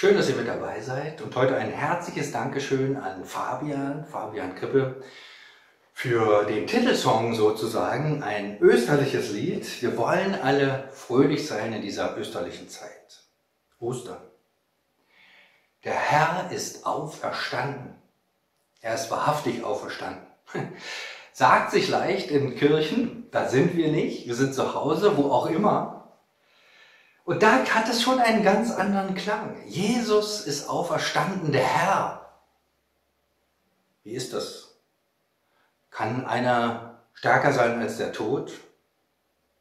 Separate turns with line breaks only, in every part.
Schön, dass ihr mit dabei seid und heute ein herzliches Dankeschön an Fabian, Fabian Krippe, für den Titelsong sozusagen, ein österliches Lied. Wir wollen alle fröhlich sein in dieser österlichen Zeit. Ostern. Der Herr ist auferstanden. Er ist wahrhaftig auferstanden. Sagt sich leicht in Kirchen, da sind wir nicht, wir sind zu Hause, wo auch immer. Und da hat es schon einen ganz anderen Klang. Jesus ist auferstanden, der Herr. Wie ist das? Kann einer stärker sein als der Tod?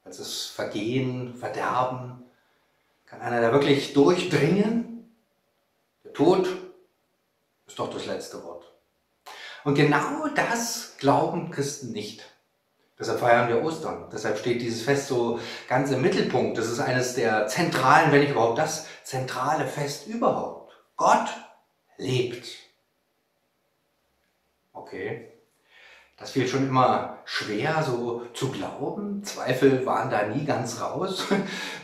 Als das Vergehen, Verderben? Kann einer da wirklich durchdringen? Der Tod ist doch das letzte Wort. Und genau das glauben Christen nicht. Deshalb feiern wir Ostern. Deshalb steht dieses Fest so ganz im Mittelpunkt. Das ist eines der zentralen, wenn nicht überhaupt das zentrale Fest überhaupt. Gott lebt. Okay. Das fiel schon immer schwer, so zu glauben. Zweifel waren da nie ganz raus.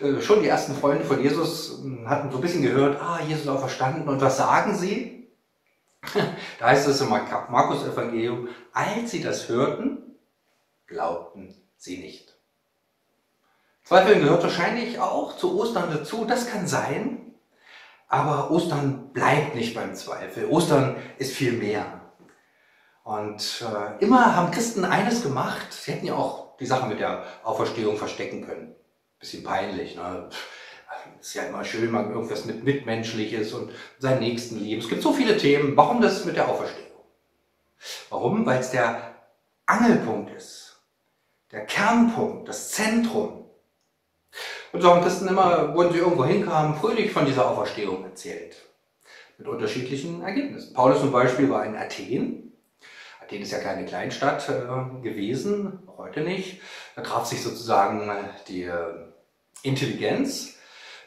Äh, schon die ersten Freunde von Jesus hm, hatten so ein bisschen gehört, ah, Jesus auch verstanden. Und was sagen sie? Da heißt es im Markus-Evangelium, als sie das hörten, glaubten sie nicht. Zweifeln gehört wahrscheinlich auch zu Ostern dazu, das kann sein, aber Ostern bleibt nicht beim Zweifel. Ostern ist viel mehr. Und äh, immer haben Christen eines gemacht, sie hätten ja auch die Sache mit der Auferstehung verstecken können. Bisschen peinlich. Ne? ist ja immer schön, man irgendwas mit Mitmenschliches und seinen Nächsten lieben. Es gibt so viele Themen. Warum das mit der Auferstehung? Warum? Weil es der Angelpunkt ist. Der Kernpunkt, das Zentrum. Und so haben Christen immer, wo sie irgendwo hinkamen, fröhlich von dieser Auferstehung erzählt. Mit unterschiedlichen Ergebnissen. Paulus zum Beispiel war in Athen. Athen ist ja keine Kleinstadt äh, gewesen, heute nicht. Da traf sich sozusagen die äh, Intelligenz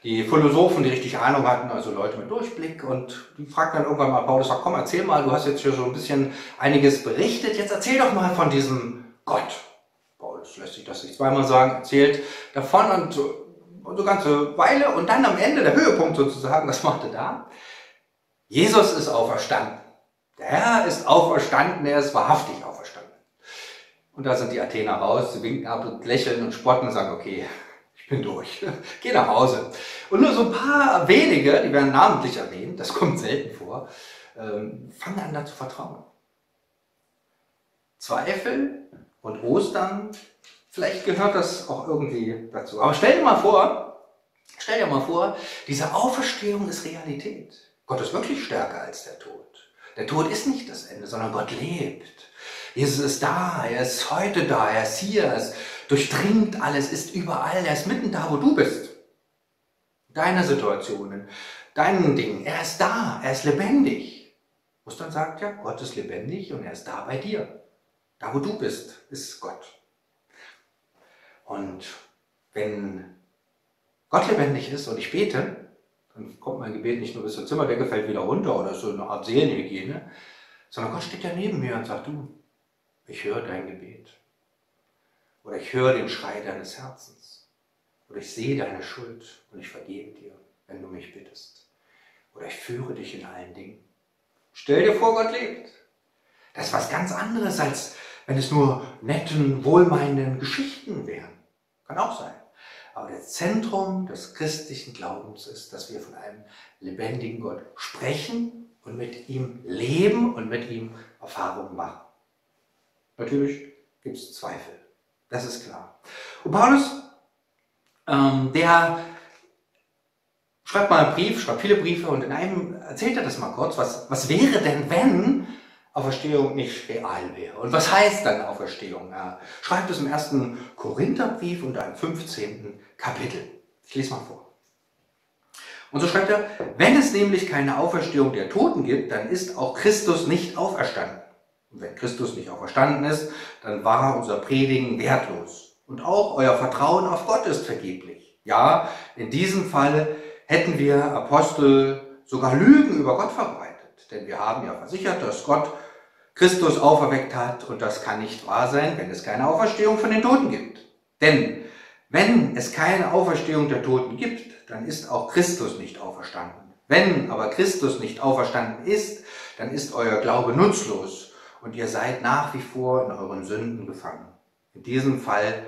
die Philosophen, die richtig Ahnung hatten, also Leute mit Durchblick und die fragten dann irgendwann mal Paulus, komm, erzähl mal, du hast jetzt hier so ein bisschen einiges berichtet, jetzt erzähl doch mal von diesem Gott. Lässt sich das nicht zweimal sagen, erzählt davon und, und so ganze Weile und dann am Ende, der Höhepunkt sozusagen, was macht er da? Jesus ist auferstanden. Der Herr ist auferstanden, er ist wahrhaftig auferstanden. Und da sind die Athener raus, sie winken ab und lächeln und spotten und sagen, okay, ich bin durch. Geh nach Hause. Und nur so ein paar wenige, die werden namentlich erwähnt, das kommt selten vor, ähm, fangen an da zu vertrauen. Zweifel und Ostern, vielleicht gehört das auch irgendwie dazu. Aber stell dir mal vor, stell dir mal vor, diese Auferstehung ist Realität. Gott ist wirklich stärker als der Tod. Der Tod ist nicht das Ende, sondern Gott lebt. Jesus ist da, er ist heute da, er ist hier, er ist durchdringt alles, ist überall, er ist mitten da, wo du bist. Deine Situationen, deinen Dingen. Er ist da, er ist lebendig. Ostern sagt ja, Gott ist lebendig und er ist da bei dir. Da, wo du bist, ist Gott. Und wenn Gott lebendig ist und ich bete, dann kommt mein Gebet nicht nur bis zur Zimmerdecke, fällt wieder runter oder so eine Art Seelenhygiene, sondern Gott steht ja neben mir und sagt, du, ich höre dein Gebet. Oder ich höre den Schrei deines Herzens. Oder ich sehe deine Schuld und ich vergebe dir, wenn du mich bittest. Oder ich führe dich in allen Dingen. Stell dir vor, Gott lebt. Das ist was ganz anderes, als wenn es nur netten, wohlmeinenden Geschichten wären. Kann auch sein. Aber das Zentrum des christlichen Glaubens ist, dass wir von einem lebendigen Gott sprechen und mit ihm leben und mit ihm Erfahrungen machen. Natürlich gibt es Zweifel. Das ist klar. Und Paulus, ähm, der schreibt mal einen Brief, schreibt viele Briefe und in einem erzählt er das mal kurz. Was, was wäre denn, wenn Auferstehung nicht real wäre? Und was heißt dann Auferstehung? Er schreibt es im ersten Korintherbrief und im 15. Kapitel. Ich lese mal vor. Und so schreibt er, wenn es nämlich keine Auferstehung der Toten gibt, dann ist auch Christus nicht auferstanden. Und wenn Christus nicht auferstanden ist, dann war unser Predigen wertlos. Und auch euer Vertrauen auf Gott ist vergeblich. Ja, in diesem Falle hätten wir Apostel sogar Lügen über Gott verbreitet. Denn wir haben ja versichert, dass Gott Christus auferweckt hat und das kann nicht wahr sein, wenn es keine Auferstehung von den Toten gibt. Denn Wenn es keine Auferstehung der Toten gibt, dann ist auch Christus nicht auferstanden. Wenn aber Christus nicht auferstanden ist, dann ist euer Glaube nutzlos und ihr seid nach wie vor in euren Sünden gefangen. In diesem Fall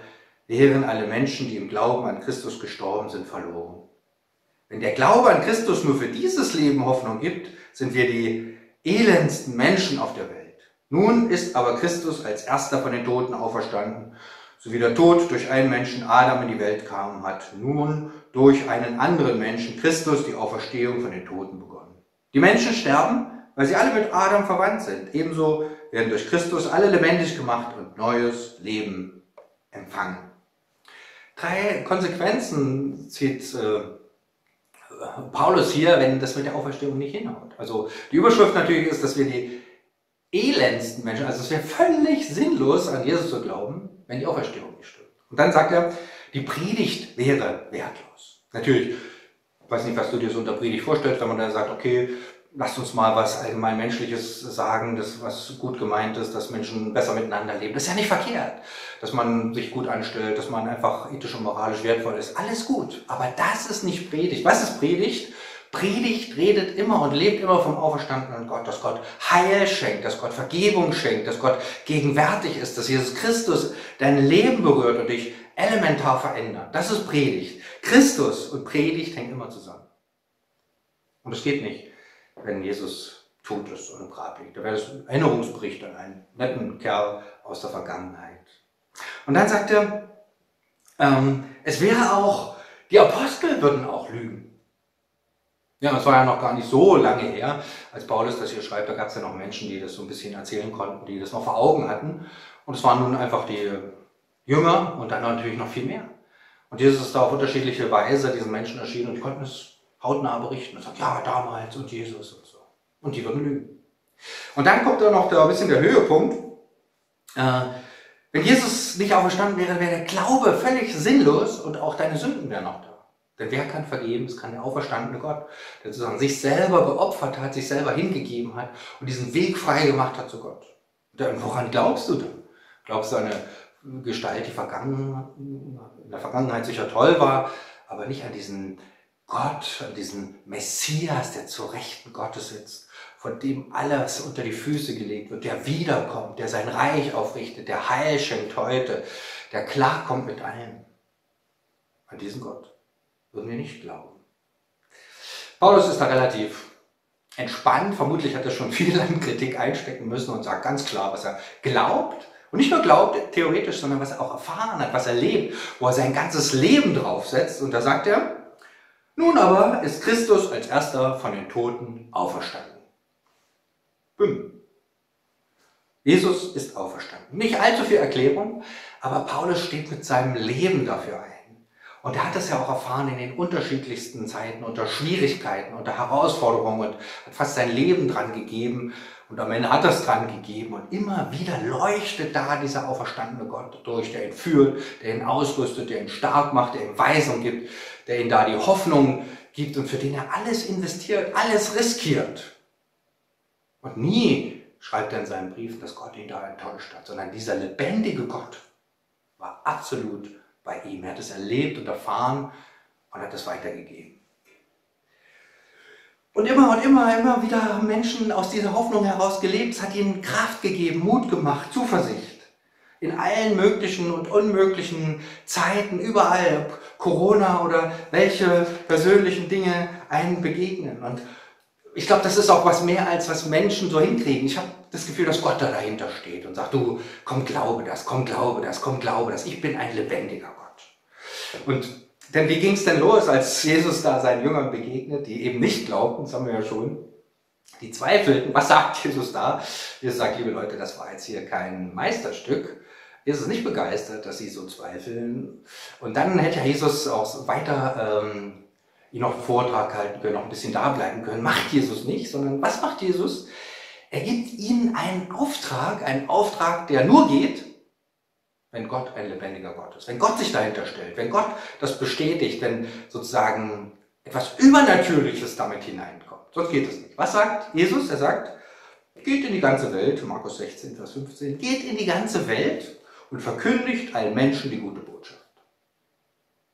wären alle Menschen, die im Glauben an Christus gestorben sind, verloren. Wenn der Glaube an Christus nur für dieses Leben Hoffnung gibt, sind wir die elendsten Menschen auf der Welt. Nun ist aber Christus als erster von den Toten auferstanden, so wie der Tod durch einen Menschen Adam in die Welt kam, hat nun durch einen anderen Menschen Christus die Auferstehung von den Toten begonnen. Die Menschen sterben, weil sie alle mit Adam verwandt sind. Ebenso werden durch Christus alle lebendig gemacht und neues Leben empfangen. Drei Konsequenzen zieht äh, Paulus hier, wenn das mit der Auferstehung nicht hinhaut. Also die Überschrift natürlich ist, dass wir die elendsten Menschen, also es wäre völlig sinnlos, an Jesus zu glauben, wenn die Auferstehung nicht stimmt. Und dann sagt er, die Predigt wäre wertlos. Natürlich, ich weiß nicht, was du dir so unter Predigt vorstellst, wenn man dann sagt, okay, lasst uns mal was allgemein Menschliches sagen, das was gut gemeint ist, dass Menschen besser miteinander leben. Das ist ja nicht verkehrt, dass man sich gut anstellt, dass man einfach ethisch und moralisch wertvoll ist. Alles gut. Aber das ist nicht Predigt. Was ist Predigt? Predigt redet immer und lebt immer vom auferstandenen Gott, dass Gott Heil schenkt, dass Gott Vergebung schenkt, dass Gott gegenwärtig ist, dass Jesus Christus dein Leben berührt und dich elementar verändert. Das ist Predigt. Christus und Predigt hängen immer zusammen. Und es geht nicht, wenn Jesus tot ist und im Grab liegt. Da wäre das ein Erinnerungsbericht an einen netten Kerl aus der Vergangenheit. Und dann sagt er, ähm, es wäre auch, die Apostel würden auch lügen. Ja, das war ja noch gar nicht so lange her, als Paulus das hier schreibt. Da gab es ja noch Menschen, die das so ein bisschen erzählen konnten, die das noch vor Augen hatten. Und es waren nun einfach die Jünger und dann natürlich noch viel mehr. Und Jesus ist da auf unterschiedliche Weise diesen Menschen erschienen und die konnten es hautnah berichten und sagen, ja, damals und Jesus und so. Und die würden lügen. Und dann kommt da noch da ein bisschen der Höhepunkt. Äh, wenn Jesus nicht auferstanden wäre, wäre der Glaube völlig sinnlos und auch deine Sünden wären noch da. Denn wer kann vergeben? Es kann der auferstandene Gott, der sozusagen sich selber geopfert hat, sich selber hingegeben hat und diesen Weg frei gemacht hat zu Gott. Und woran glaubst du denn? Glaubst du an eine Gestalt, die in der Vergangenheit sicher toll war, aber nicht an diesen Gott, an diesen Messias, der zur Rechten Gottes sitzt, von dem alles unter die Füße gelegt wird, der wiederkommt, der sein Reich aufrichtet, der Heil schenkt heute, der klarkommt mit allen. An diesen Gott würden wir nicht glauben. Paulus ist da relativ entspannt. Vermutlich hat er schon viel an Kritik einstecken müssen und sagt ganz klar, was er glaubt. Und nicht nur glaubt, theoretisch, sondern was er auch erfahren hat, was er lebt, wo er sein ganzes Leben draufsetzt. Und da sagt er, nun aber ist Christus als erster von den Toten auferstanden. Büm. Jesus ist auferstanden. Nicht allzu viel Erklärung, aber Paulus steht mit seinem Leben dafür ein. Und er hat das ja auch erfahren in den unterschiedlichsten Zeiten, unter Schwierigkeiten, unter Herausforderungen und hat fast sein Leben dran gegeben. Und am Ende hat er es dran gegeben. Und immer wieder leuchtet da dieser auferstandene Gott durch, der ihn führt, der ihn ausrüstet, der ihn stark macht, der ihm Weisung gibt, der ihm da die Hoffnung gibt und für den er alles investiert, alles riskiert. Und nie schreibt er in seinen Briefen, dass Gott ihn da enttäuscht hat, sondern dieser lebendige Gott war absolut bei ihm. Er hat es erlebt und erfahren und hat es weitergegeben. Und immer und immer, immer wieder haben Menschen aus dieser Hoffnung heraus gelebt. Es hat ihnen Kraft gegeben, Mut gemacht, Zuversicht. In allen möglichen und unmöglichen Zeiten, überall, ob Corona oder welche persönlichen Dinge einen begegnen. Und ich glaube, das ist auch was mehr, als was Menschen so hinkriegen. Ich habe das Gefühl, dass Gott da dahinter steht und sagt, du, komm, glaube das, komm, glaube das, komm, glaube das. Ich bin ein lebendiger Gott. Und denn wie ging es denn los, als Jesus da seinen Jüngern begegnet, die eben nicht glaubten, das haben wir ja schon, die zweifelten. Was sagt Jesus da? Jesus sagt, liebe Leute, das war jetzt hier kein Meisterstück. Jesus ist nicht begeistert, dass sie so zweifeln. Und dann hätte Jesus auch weiter ähm, ihn noch einen Vortrag halten können, noch ein bisschen da bleiben können. Macht Jesus nicht, sondern was macht Jesus? Er gibt ihnen einen Auftrag, einen Auftrag, der nur geht, wenn Gott ein lebendiger Gott ist, wenn Gott sich dahinter stellt, wenn Gott das bestätigt, wenn sozusagen etwas Übernatürliches damit hineinkommt. Sonst geht es nicht. Was sagt Jesus? Er sagt, geht in die ganze Welt, Markus 16, Vers 15, geht in die ganze Welt und verkündigt allen Menschen die gute Botschaft.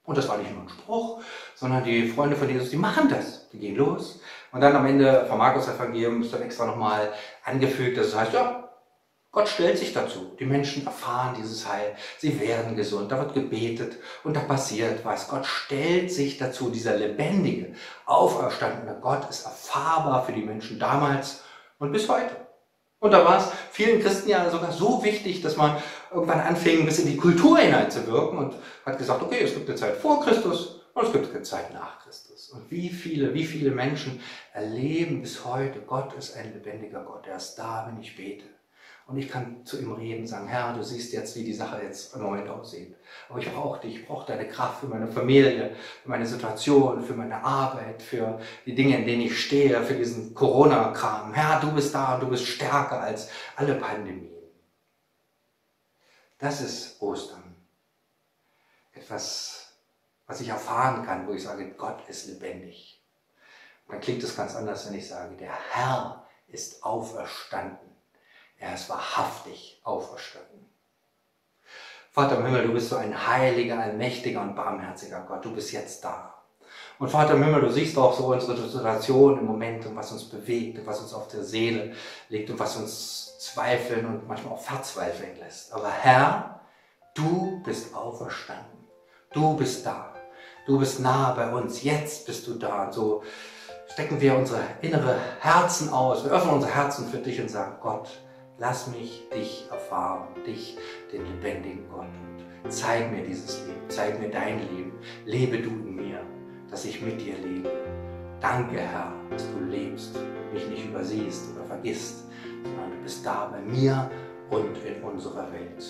Und das war nicht nur ein Spruch, sondern die Freunde von Jesus, die machen das. Die gehen los. Und dann am Ende vom Markus-Evangelium ist dann extra nochmal angefügt, dass es heißt, ja, Gott stellt sich dazu. Die Menschen erfahren dieses Heil. Sie werden gesund. Da wird gebetet und da passiert was. Gott stellt sich dazu. Dieser lebendige, auferstandene Gott ist erfahrbar für die Menschen damals und bis heute. Und da war es vielen Christen ja sogar so wichtig, dass man irgendwann anfing, bis in die Kultur hineinzuwirken und hat gesagt, okay, es gibt eine Zeit vor Christus und es gibt eine Zeit nach Christus. Und wie viele, wie viele Menschen erleben bis heute, Gott ist ein lebendiger Gott. Er ist da, wenn ich bete. Und ich kann zu ihm reden, sagen, Herr, du siehst jetzt, wie die Sache jetzt im Moment aussieht. Aber ich brauche dich, ich brauche deine Kraft für meine Familie, für meine Situation, für meine Arbeit, für die Dinge, in denen ich stehe, für diesen Corona-Kram. Herr, du bist da und du bist stärker als alle Pandemien. Das ist Ostern. Etwas, was ich erfahren kann, wo ich sage, Gott ist lebendig. Dann klingt es ganz anders, wenn ich sage, der Herr ist auferstanden. Er ist wahrhaftig auferstanden. Vater im Himmel, du bist so ein heiliger, allmächtiger und barmherziger Gott. Du bist jetzt da. Und Vater im Himmel, du siehst auch so unsere Situation im Moment und was uns bewegt und was uns auf der Seele liegt und was uns zweifeln und manchmal auch verzweifeln lässt. Aber Herr, du bist auferstanden. Du bist da. Du bist nah bei uns. Jetzt bist du da. Und so stecken wir unsere innere Herzen aus. Wir öffnen unsere Herzen für dich und sagen, Gott, Lass mich dich erfahren, dich, den lebendigen Gott. Und zeig mir dieses Leben, zeig mir dein Leben. Lebe du in mir, dass ich mit dir lebe. Danke, Herr, dass du lebst, mich nicht übersiehst oder vergisst, sondern du bist da bei mir und in unserer Welt.